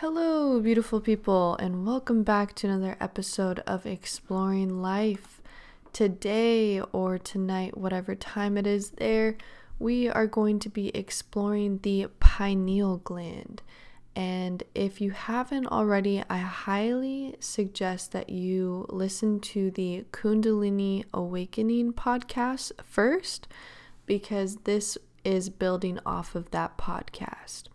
Hello, beautiful people, and welcome back to another episode of Exploring Life. Today or tonight, whatever time it is there, we are going to be exploring the pineal gland. And if you haven't already, I highly suggest that you listen to the Kundalini Awakening podcast first, because this is building off of that podcast.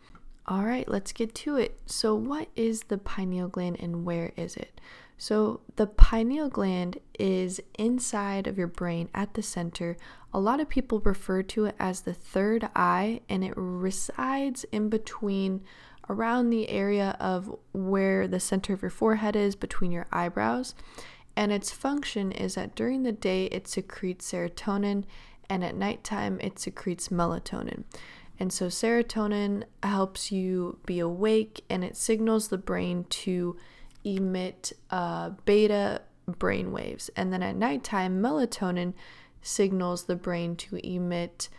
All right, let's get to it. So, what is the pineal gland and where is it? So, the pineal gland is inside of your brain at the center. A lot of people refer to it as the third eye, and it resides in between around the area of where the center of your forehead is, between your eyebrows. And its function is that during the day it secretes serotonin, and at nighttime it secretes melatonin. And so serotonin helps you be awake and it signals the brain to emit uh, beta brain waves. And then at nighttime, melatonin signals the brain to emit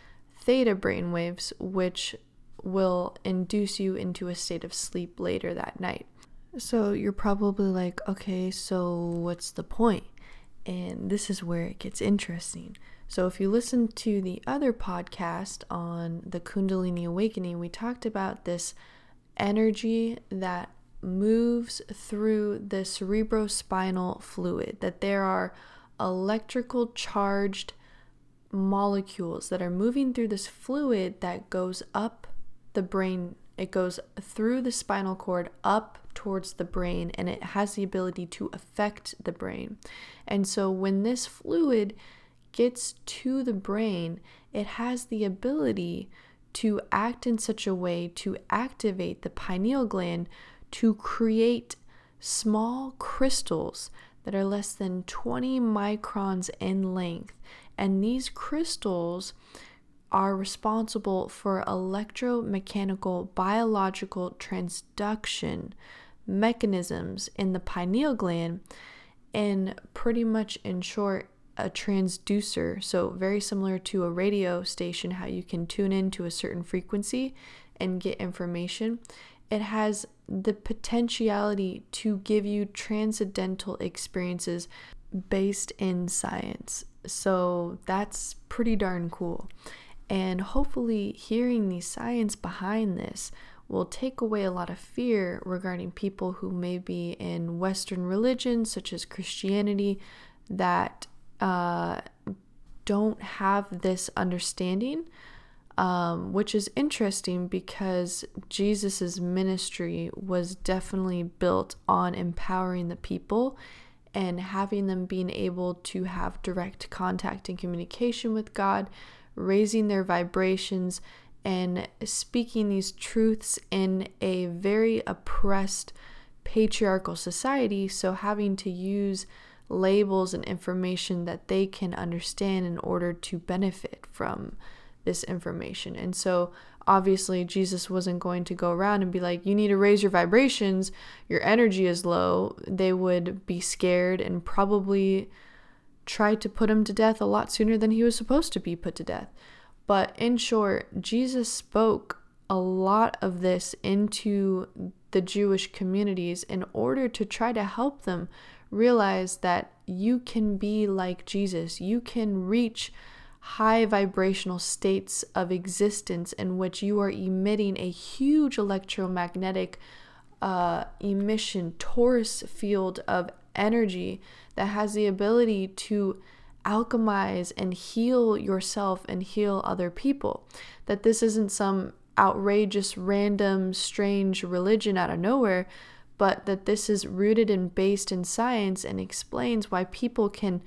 theta brain waves, which will induce you into a state of sleep later that night. So you're probably like, okay, so what's the point? And this is where it gets interesting. So, if you listen to the other podcast on the Kundalini Awakening, we talked about this energy that moves through the cerebrospinal fluid, that there are electrical charged molecules that are moving through this fluid that goes up the brain. It goes through the spinal cord up towards the brain and it has the ability to affect the brain. And so when this fluid gets to the brain, it has the ability to act in such a way to activate the pineal gland to create small crystals that are less than 20 microns in length. And these crystals are responsible for electromechanical biological transduction mechanisms in the pineal gland. And pretty much in short, a transducer. So, very similar to a radio station, how you can tune into a certain frequency and get information. It has the potentiality to give you transcendental experiences based in science. So, that's pretty darn cool. And hopefully, hearing the science behind this will take away a lot of fear regarding people who may be in Western religions, such as Christianity, that uh, don't have this understanding, um, which is interesting because Jesus's ministry was definitely built on empowering the people and having them being able to have direct contact and communication with God, raising their vibrations, and speaking these truths in a very oppressed patriarchal society. So, having to use labels and information that they can understand in order to benefit from this information. And so, obviously, Jesus wasn't going to go around and be like, you need to raise your vibrations, your energy is low. They would be scared and probably try to put him to death a lot sooner than he was supposed to be put to death. But in short, Jesus spoke a lot of this into the Jewish communities in order to try to help them realize that you can be like Jesus. You can reach high vibrational states of existence in which you are emitting a huge electromagnetic uh, emission, torus field of energy that has the ability to alchemize and heal yourself and heal other people. That this isn't some outrageous, random, strange religion out of nowhere, but that this is rooted and based in science and explains why people can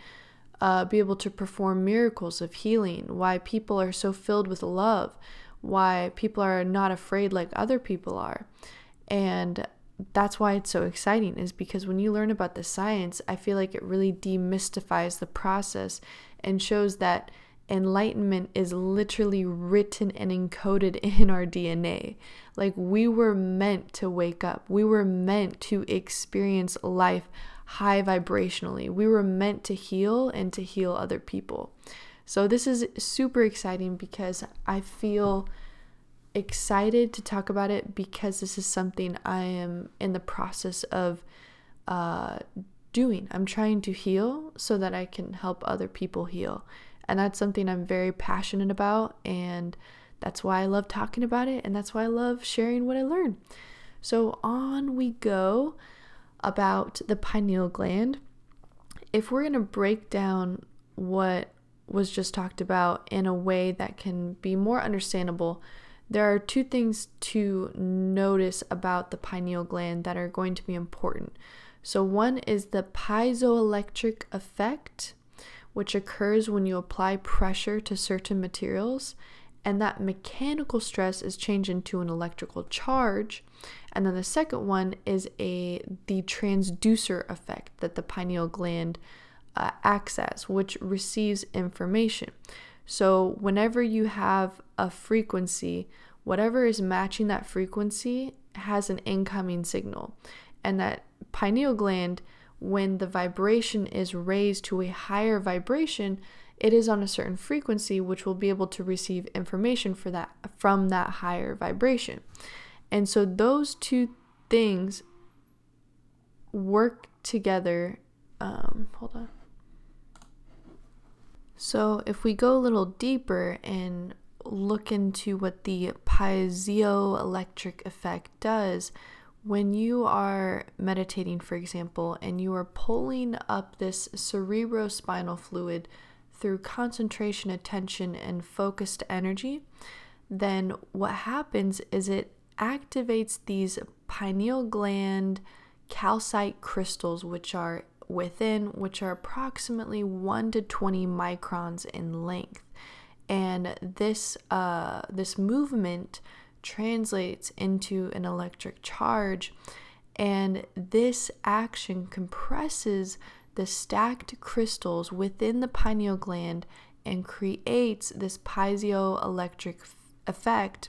uh, be able to perform miracles of healing, why people are so filled with love, why people are not afraid like other people are. And that's why it's so exciting, is because when you learn about the science, I feel like it really demystifies the process and shows that enlightenment is literally written and encoded in our DNA. Like we were meant to wake up, we were meant to experience life high vibrationally, we were meant to heal and to heal other people. So, this is super exciting because I feel excited to talk about it because this is something I am in the process of uh, doing. I'm trying to heal so that I can help other people heal. And that's something I'm very passionate about. And that's why I love talking about it. And that's why I love sharing what I learn. So on we go about the pineal gland. If we're going to break down what was just talked about in a way that can be more understandable, there are two things to notice about the pineal gland that are going to be important. So, one is the piezoelectric effect, which occurs when you apply pressure to certain materials, and that mechanical stress is changed into an electrical charge. And then the second one is a the transducer effect that the pineal gland uh, acts as, which receives information. So, whenever you have a frequency, whatever is matching that frequency has an incoming signal. And that pineal gland, when the vibration is raised to a higher vibration, it is on a certain frequency which will be able to receive information for that from that higher vibration. And so those two things work together. Um, hold on. So, if we go a little deeper and look into what the piezoelectric effect does, when you are meditating, for example, and you are pulling up this cerebrospinal fluid through concentration, attention, and focused energy, then what happens is it activates these pineal gland calcite crystals, which are within, which are approximately 1 to 20 microns in length. And this, uh, this movement translates into an electric charge, and this action compresses the stacked crystals within the pineal gland and creates this piezoelectric effect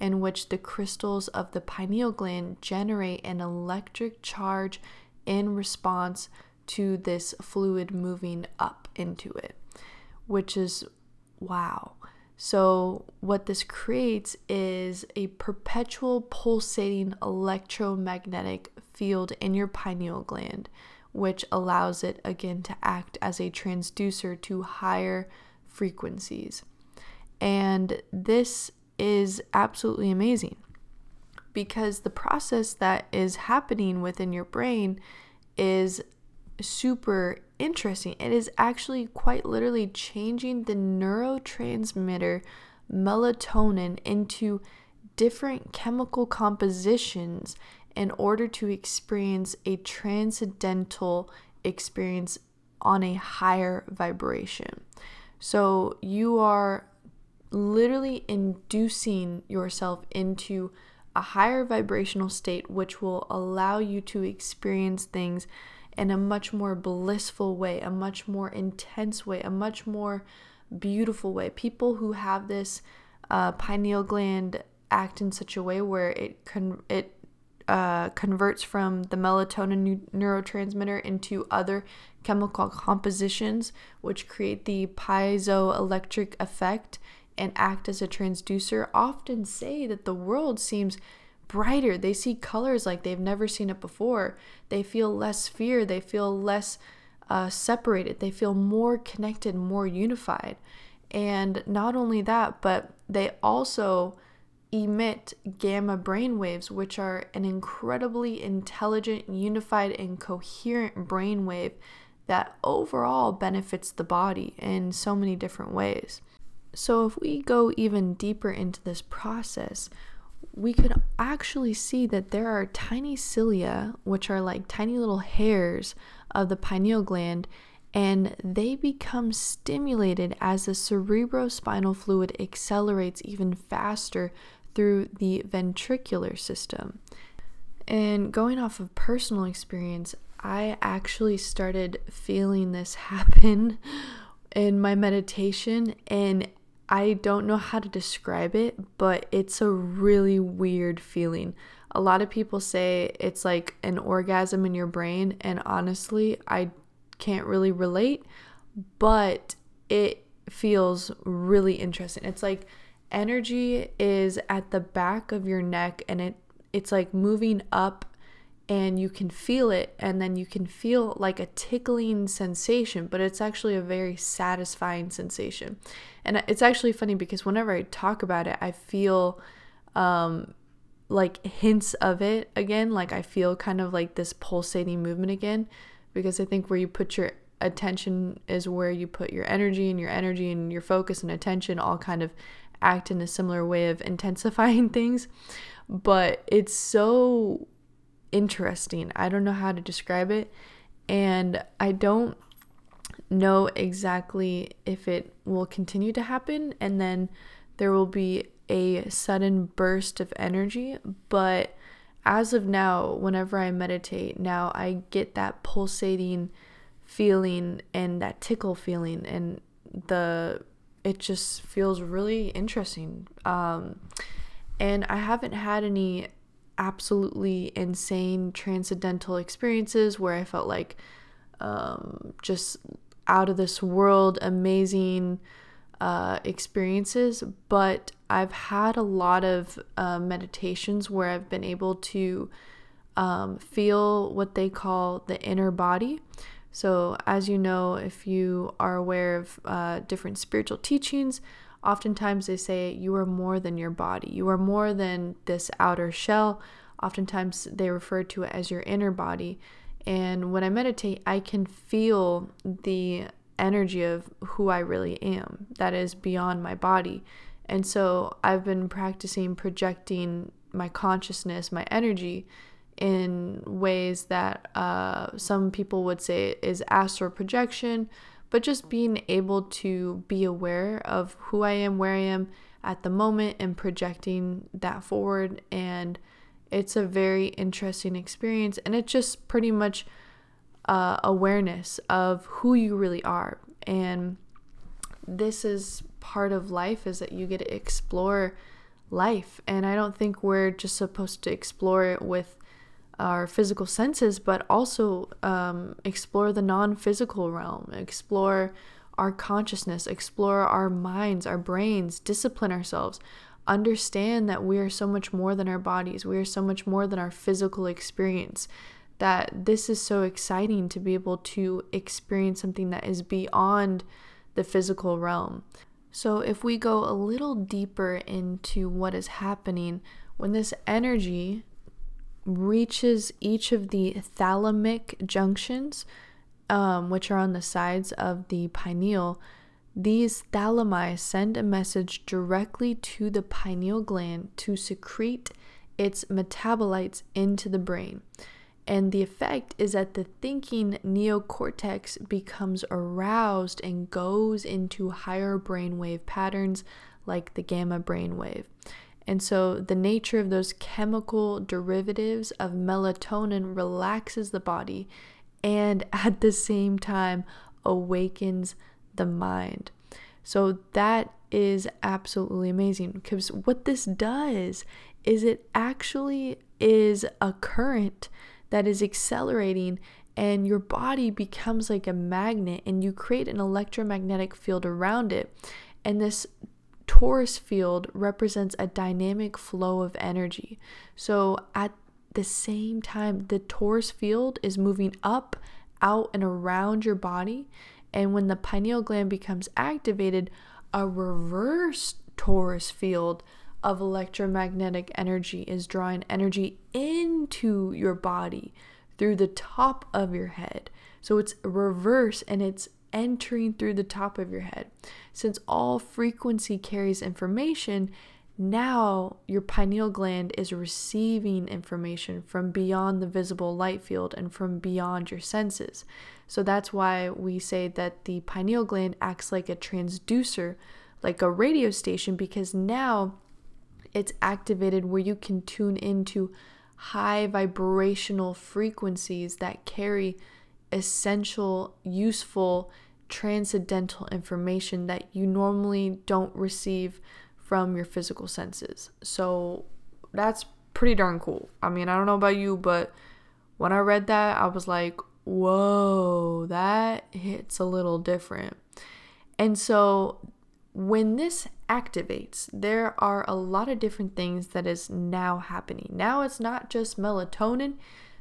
in which the crystals of the pineal gland generate an electric charge in response to this fluid moving up into it, which is wow. So, what this creates is a perpetual pulsating electromagnetic field in your pineal gland, which allows it again to act as a transducer to higher frequencies. And this is absolutely amazing because the process that is happening within your brain is super interesting. It is actually quite literally changing the neurotransmitter melatonin into different chemical compositions in order to experience a transcendental experience on a higher vibration. So you are literally inducing yourself into a higher vibrational state, which will allow you to experience things in a much more blissful way, a much more intense way, a much more beautiful way. People who have this uh, pineal gland act in such a way where it con- it uh, converts from the melatonin neurotransmitter into other chemical compositions, which create the piezoelectric effect and act as a transducer, often say that the world seems brighter. They see colors like they've never seen it before. They feel less fear. They feel less uh, separated. They feel more connected, more unified. And not only that, but they also emit gamma brain waves, which are an incredibly intelligent, unified, and coherent brain wave that overall benefits the body in so many different ways. So, if we go even deeper into this process, we could actually see that there are tiny cilia, which are like tiny little hairs of the pineal gland, and they become stimulated as the cerebrospinal fluid accelerates even faster through the ventricular system. And going off of personal experience, I actually started feeling this happen in my meditation, and I don't know how to describe it, but it's a really weird feeling. A lot of people say it's like an orgasm in your brain, and honestly, I can't really relate, but it feels really interesting. It's like energy is at the back of your neck and it it's like moving up and you can feel it and then you can feel like a tickling sensation but it's actually a very satisfying sensation. And it's actually funny because whenever i talk about it i feel um like hints of it again like i feel kind of like this pulsating movement again because i think where you put your attention is where you put your energy and your energy and your focus and attention all kind of act in a similar way of intensifying things. But it's so interesting. I don't know how to describe it. And I don't know exactly if it will continue to happen and then there will be a sudden burst of energy. But as of now, whenever I meditate, now I get that pulsating feeling and that tickle feeling and the it just feels really interesting um and i haven't had any absolutely insane transcendental experiences where I felt like um, just out of this world, amazing uh, experiences. But I've had a lot of uh, meditations where I've been able to um, feel what they call the inner body. So, as you know, if you are aware of uh, different spiritual teachings, Oftentimes they say you are more than your body, you are more than this outer shell. Oftentimes they refer to it as your inner body. And when I meditate, I can feel the energy of who I really am that is beyond my body. And so I've been practicing projecting my consciousness, my energy in ways that uh, some people would say is astral projection but just being able to be aware of who I am, where I am at the moment, and projecting that forward. And it's a very interesting experience. And it's just pretty much uh, awareness of who you really are. And this is part of life is that you get to explore life. And I don't think we're just supposed to explore it with our physical senses, but also um, explore the non physical realm, explore our consciousness, explore our minds, our brains, discipline ourselves, understand that we are so much more than our bodies, we are so much more than our physical experience. That this is so exciting to be able to experience something that is beyond the physical realm. So, if we go a little deeper into what is happening when this energy reaches each of the thalamic junctions, um, which are on the sides of the pineal, these thalami send a message directly to the pineal gland to secrete its metabolites into the brain. And the effect is that the thinking neocortex becomes aroused and goes into higher brainwave patterns like the gamma brainwave. And so the nature of those chemical derivatives of melatonin relaxes the body and at the same time awakens the mind. So that is absolutely amazing because what this does is it actually is a current that is accelerating and your body becomes like a magnet and you create an electromagnetic field around it. And this torus field represents a dynamic flow of energy. So at the same time, the torus field is moving up, out, and around your body. And when the pineal gland becomes activated, a reverse torus field of electromagnetic energy is drawing energy into your body through the top of your head. So it's reverse and it's entering through the top of your head. Since all frequency carries information, now your pineal gland is receiving information from beyond the visible light field and from beyond your senses. So that's why we say that the pineal gland acts like a transducer, like a radio station, because now it's activated where you can tune into high vibrational frequencies that carry essential, useful, transcendental information that you normally don't receive from your physical senses. So that's pretty darn cool. I mean, I don't know about you, but when I read that, I was like, whoa, that hits a little different. And so when this activates. There are a lot of different things that is now happening. Now it's not just melatonin.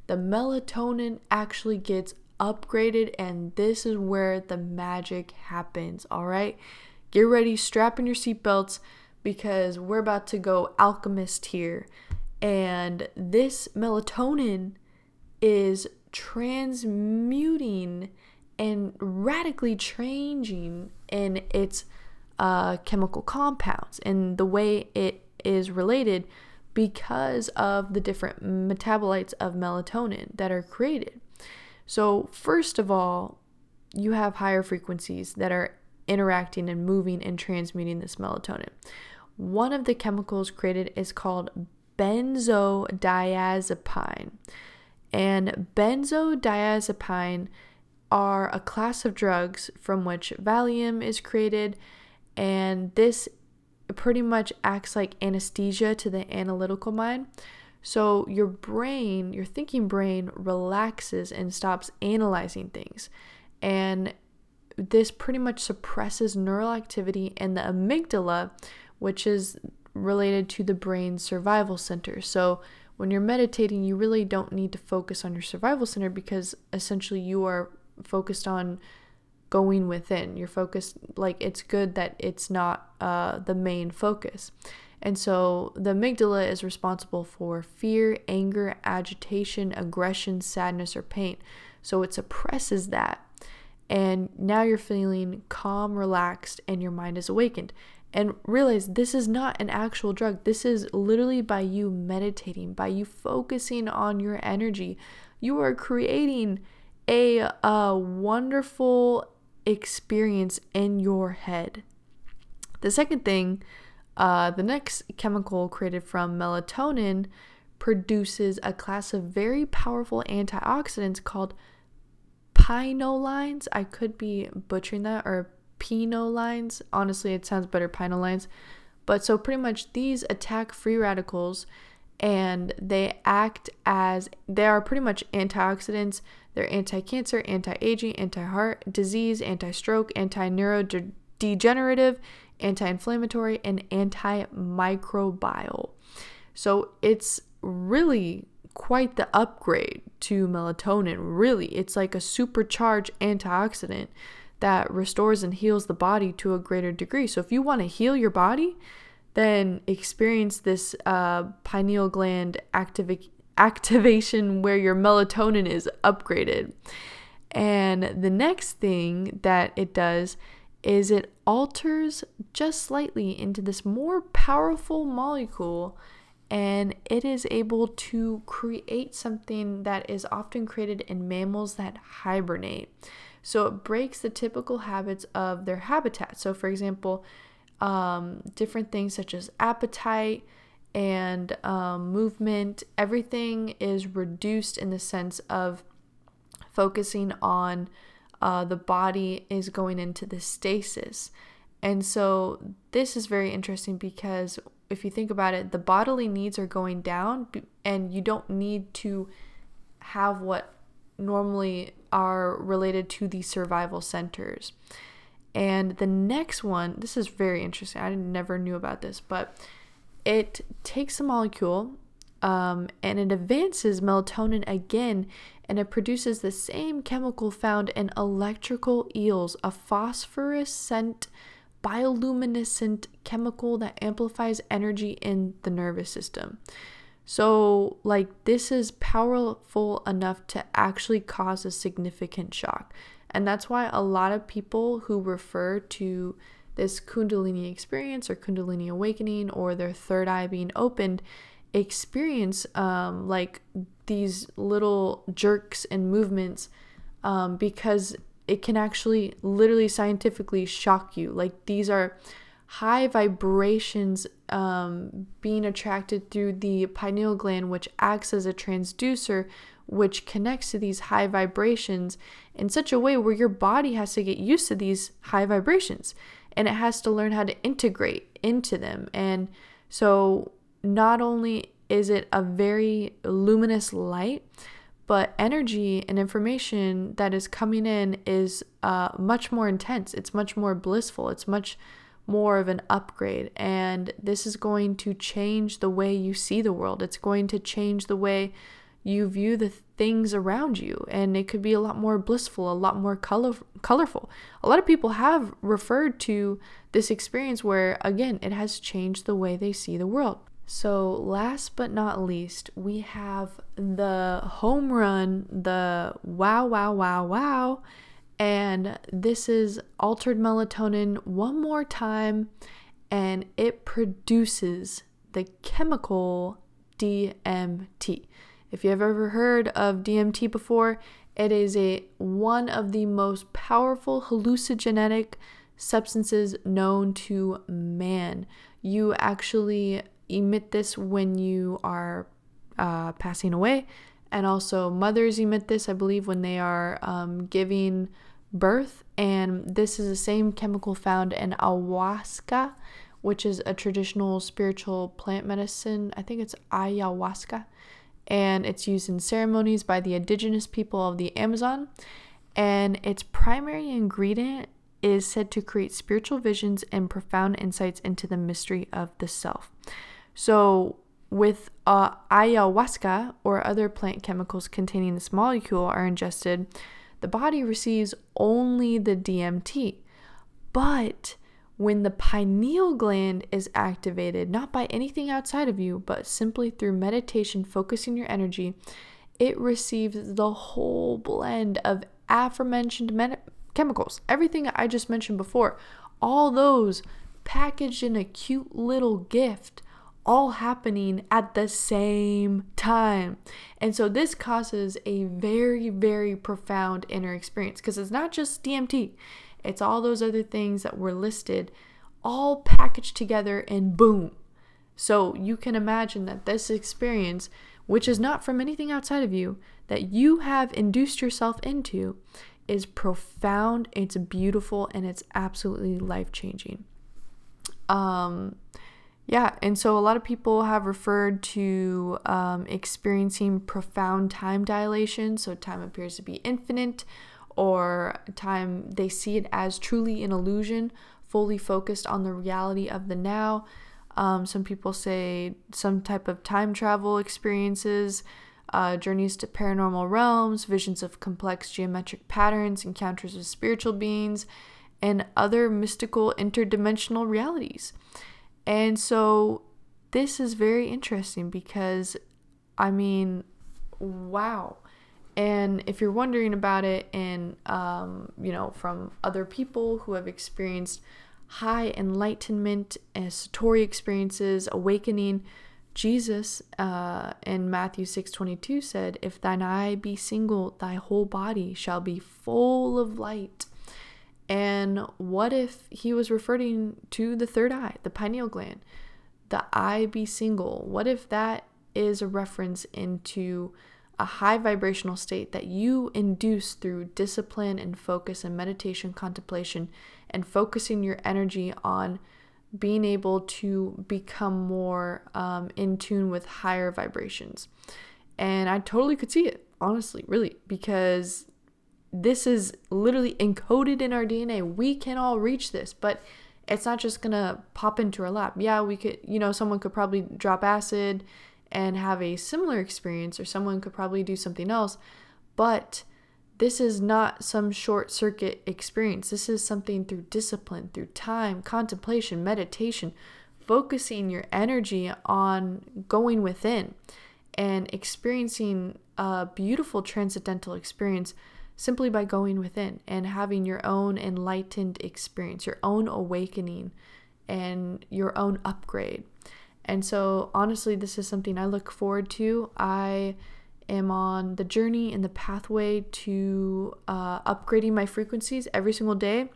The melatonin actually gets upgraded and this is where the magic happens, all right? Get ready, strap in your seatbelts because we're about to go alchemist here. And this melatonin is transmuting and radically changing in its uh, chemical compounds and the way it is related because of the different metabolites of melatonin that are created. So, first of all, you have higher frequencies that are interacting and moving and transmuting this melatonin. One of the chemicals created is called benzodiazepine. And benzodiazepine are a class of drugs from which Valium is created, and this pretty much acts like anesthesia to the analytical mind. So your brain, your thinking brain, relaxes and stops analyzing things. And this pretty much suppresses neural activity in the amygdala, which is related to the brain's survival center. So when you're meditating, you really don't need to focus on your survival center because essentially you are focused on going within. You're focused, like, it's good that it's not uh, the main focus. And so the amygdala is responsible for fear, anger, agitation, aggression, sadness, or pain. So it suppresses that. And now you're feeling calm, relaxed, and your mind is awakened. And realize this is not an actual drug. This is literally by you meditating, by you focusing on your energy. You are creating a, a wonderful experience in your head. The second thing uh, the next chemical created from melatonin produces a class of very powerful antioxidants called pinolines. I could be butchering that, or pinolines. Honestly, it sounds better pinolines. But so pretty much these attack free radicals and they act as they are pretty much antioxidants. They're anti cancer, anti aging, anti heart disease, anti stroke, anti inflammatory, and antimicrobial. So it's really quite the upgrade to melatonin. Really, it's like a supercharged antioxidant that restores and heals the body to a greater degree. So if you want to heal your body, then experience this uh, pineal gland activa- activation where your melatonin is upgraded. And the next thing that it does is it alters just slightly into this more powerful molecule and it is able to create something that is often created in mammals that hibernate. So it breaks the typical habits of their habitat. So, for example, um, different things such as appetite and um, movement, everything is reduced in the sense of focusing on uh, the body is going into the stasis. And so this is very interesting because if you think about it, the bodily needs are going down and you don't need to have what normally are related to the survival centers. And the next one, this is very interesting. I never knew about this, but it takes a molecule um, and it advances melatonin again and it produces the same chemical found in electrical eels, a phosphorescent bioluminescent chemical that amplifies energy in the nervous system. So, like, this is powerful enough to actually cause a significant shock. And that's why a lot of people who refer to this Kundalini experience or Kundalini awakening or their third eye being opened experience um, like these little jerks and movements um, because it can actually literally scientifically shock you. Like these are high vibrations um, being attracted through the pineal gland, which acts as a transducer, which connects to these high vibrations in such a way where your body has to get used to these high vibrations and it has to learn how to integrate into them. And so, not only is it a very luminous light, but energy and information that is coming in is uh, much more intense. It's much more blissful. It's much more of an upgrade. And this is going to change the way you see the world. It's going to change the way you view the things around you. And it could be a lot more blissful, a lot more color- colorful. A lot of people have referred to this experience where, again, it has changed the way they see the world. So, last but not least, we have the home run, the wow, wow, wow, wow. And this is altered melatonin one more time, and it produces the chemical DMT. If you've ever heard of DMT before, it is a one of the most powerful hallucinogenic substances known to man. You actually emit this when you are uh, passing away, and also mothers emit this, I believe, when they are um, giving birth. And this is the same chemical found in ayahuasca, which is a traditional spiritual plant medicine. I think it's ayahuasca, and it's used in ceremonies by the indigenous people of the Amazon. And its primary ingredient is said to create spiritual visions and profound insights into the mystery of the self. So, with uh, ayahuasca or other plant chemicals containing this molecule are ingested, the body receives only the DMT. But when the pineal gland is activated, not by anything outside of you, but simply through meditation, focusing your energy, it receives the whole blend of aforementioned med- chemicals. Everything I just mentioned before, all those packaged in a cute little gift all happening at the same time. And so this causes a very, very profound inner experience because it's not just DMT, it's all those other things that were listed all packaged together and boom. So you can imagine that this experience, which is not from anything outside of you, that you have induced yourself into, is profound, it's beautiful, and it's absolutely life changing. Um, yeah, and so a lot of people have referred to um, experiencing profound time dilation. So time appears to be infinite, or time they see it as truly an illusion, fully focused on the reality of the now. Um, some people say some type of time travel experiences, uh, journeys to paranormal realms, visions of complex geometric patterns, encounters with spiritual beings, and other mystical interdimensional realities. And so this is very interesting because, I mean, wow. And if you're wondering about it, and um, you know, from other people who have experienced high enlightenment and satori experiences, awakening, Jesus uh, in Matthew 6:22 said, "If thine eye be single, thy whole body shall be full of light." And what if he was referring to the third eye, the pineal gland? The eye be single. What if that is a reference into a high vibrational state that you induce through discipline and focus and meditation, contemplation, and focusing your energy on being able to become more um, in tune with higher vibrations? And I totally could see it, honestly, really, because this is literally encoded in our DNA. We can all reach this, but it's not just gonna pop into our lap. Yeah, we could, you know, someone could probably drop acid and have a similar experience, or someone could probably do something else, but this is not some short circuit experience. This is something through discipline, through time, contemplation, meditation, focusing your energy on going within and experiencing a beautiful transcendental experience simply by going within and having your own enlightened experience, your own awakening, and your own upgrade. And so, honestly, this is something I look forward to. I am on the journey and the pathway to uh, upgrading my frequencies every single day,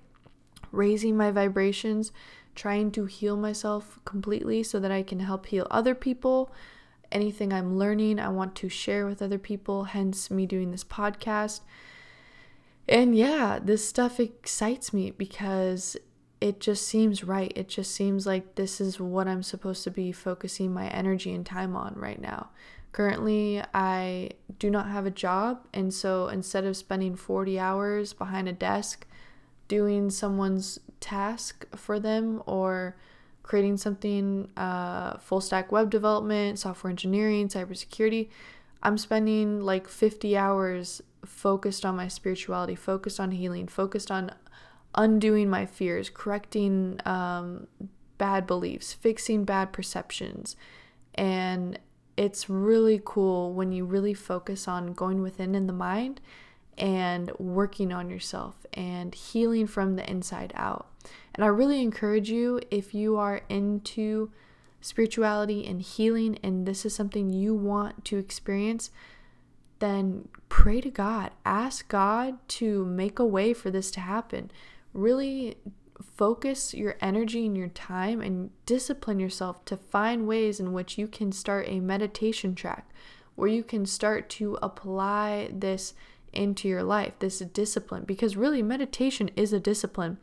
raising my vibrations, trying to heal myself completely so that I can help heal other people. Anything I'm learning, I want to share with other people, hence me doing this podcast. And yeah, this stuff excites me because it just seems right. It just seems like this is what I'm supposed to be focusing my energy and time on right now. Currently, I do not have a job, and so instead of spending 40 hours behind a desk doing someone's task for them or creating something uh, full stack web development, software engineering, cybersecurity. I'm spending like 50 hours focused on my spirituality, focused on healing, focused on undoing my fears, correcting um, bad beliefs, fixing bad perceptions. And it's really cool when you really focus on going within in the mind and working on yourself and healing from the inside out. And I really encourage you if you are into spirituality and healing and this is something you want to experience, then pray to God. Ask God to make a way for this to happen. Really focus your energy and your time and discipline yourself to find ways in which you can start a meditation track where you can start to apply this into your life, this discipline, because really meditation is a discipline.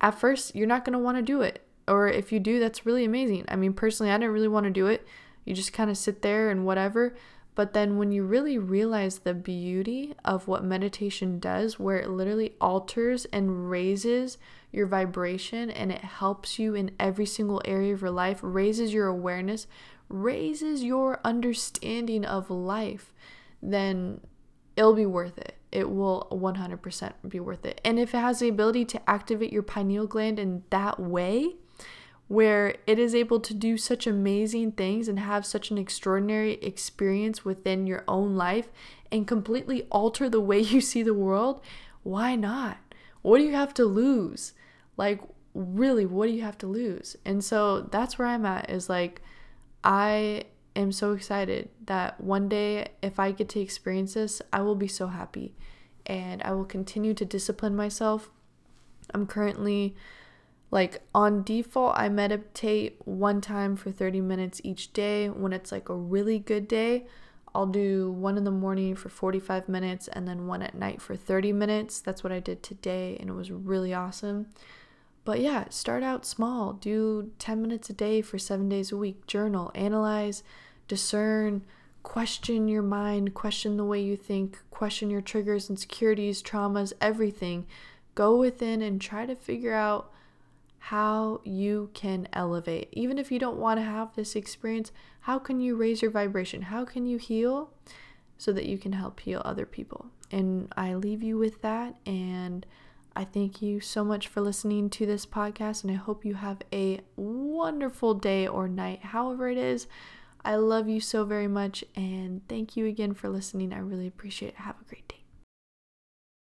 At first, you're not going to want to do it. Or if you do, that's really amazing. I mean, personally, I didn't really want to do it. You just kind of sit there and whatever. But then when you really realize the beauty of what meditation does, where it literally alters and raises your vibration and it helps you in every single area of your life, raises your awareness, raises your understanding of life, then it'll be worth it. It will 100% be worth it. And if it has the ability to activate your pineal gland in that way, where it is able to do such amazing things and have such an extraordinary experience within your own life and completely alter the way you see the world, why not? What do you have to lose? Like, really, what do you have to lose? And so that's where I'm at is like, I am so excited that one day, if I get to experience this, I will be so happy and I will continue to discipline myself. I'm currently like on default, I meditate one time for 30 minutes each day. When it's like a really good day, I'll do one in the morning for 45 minutes and then one at night for 30 minutes. That's what I did today, and it was really awesome. But yeah, start out small. Do 10 minutes a day for seven days a week. Journal, analyze, discern, question your mind, question the way you think, question your triggers, insecurities, traumas, everything. Go within and try to figure out how you can elevate. Even if you don't want to have this experience, how can you raise your vibration? How can you heal so that you can help heal other people? And I leave you with that. And I thank you so much for listening to this podcast. And I hope you have a wonderful day or night, however it is. I love you so very much. And thank you again for listening. I really appreciate it. Have a great day.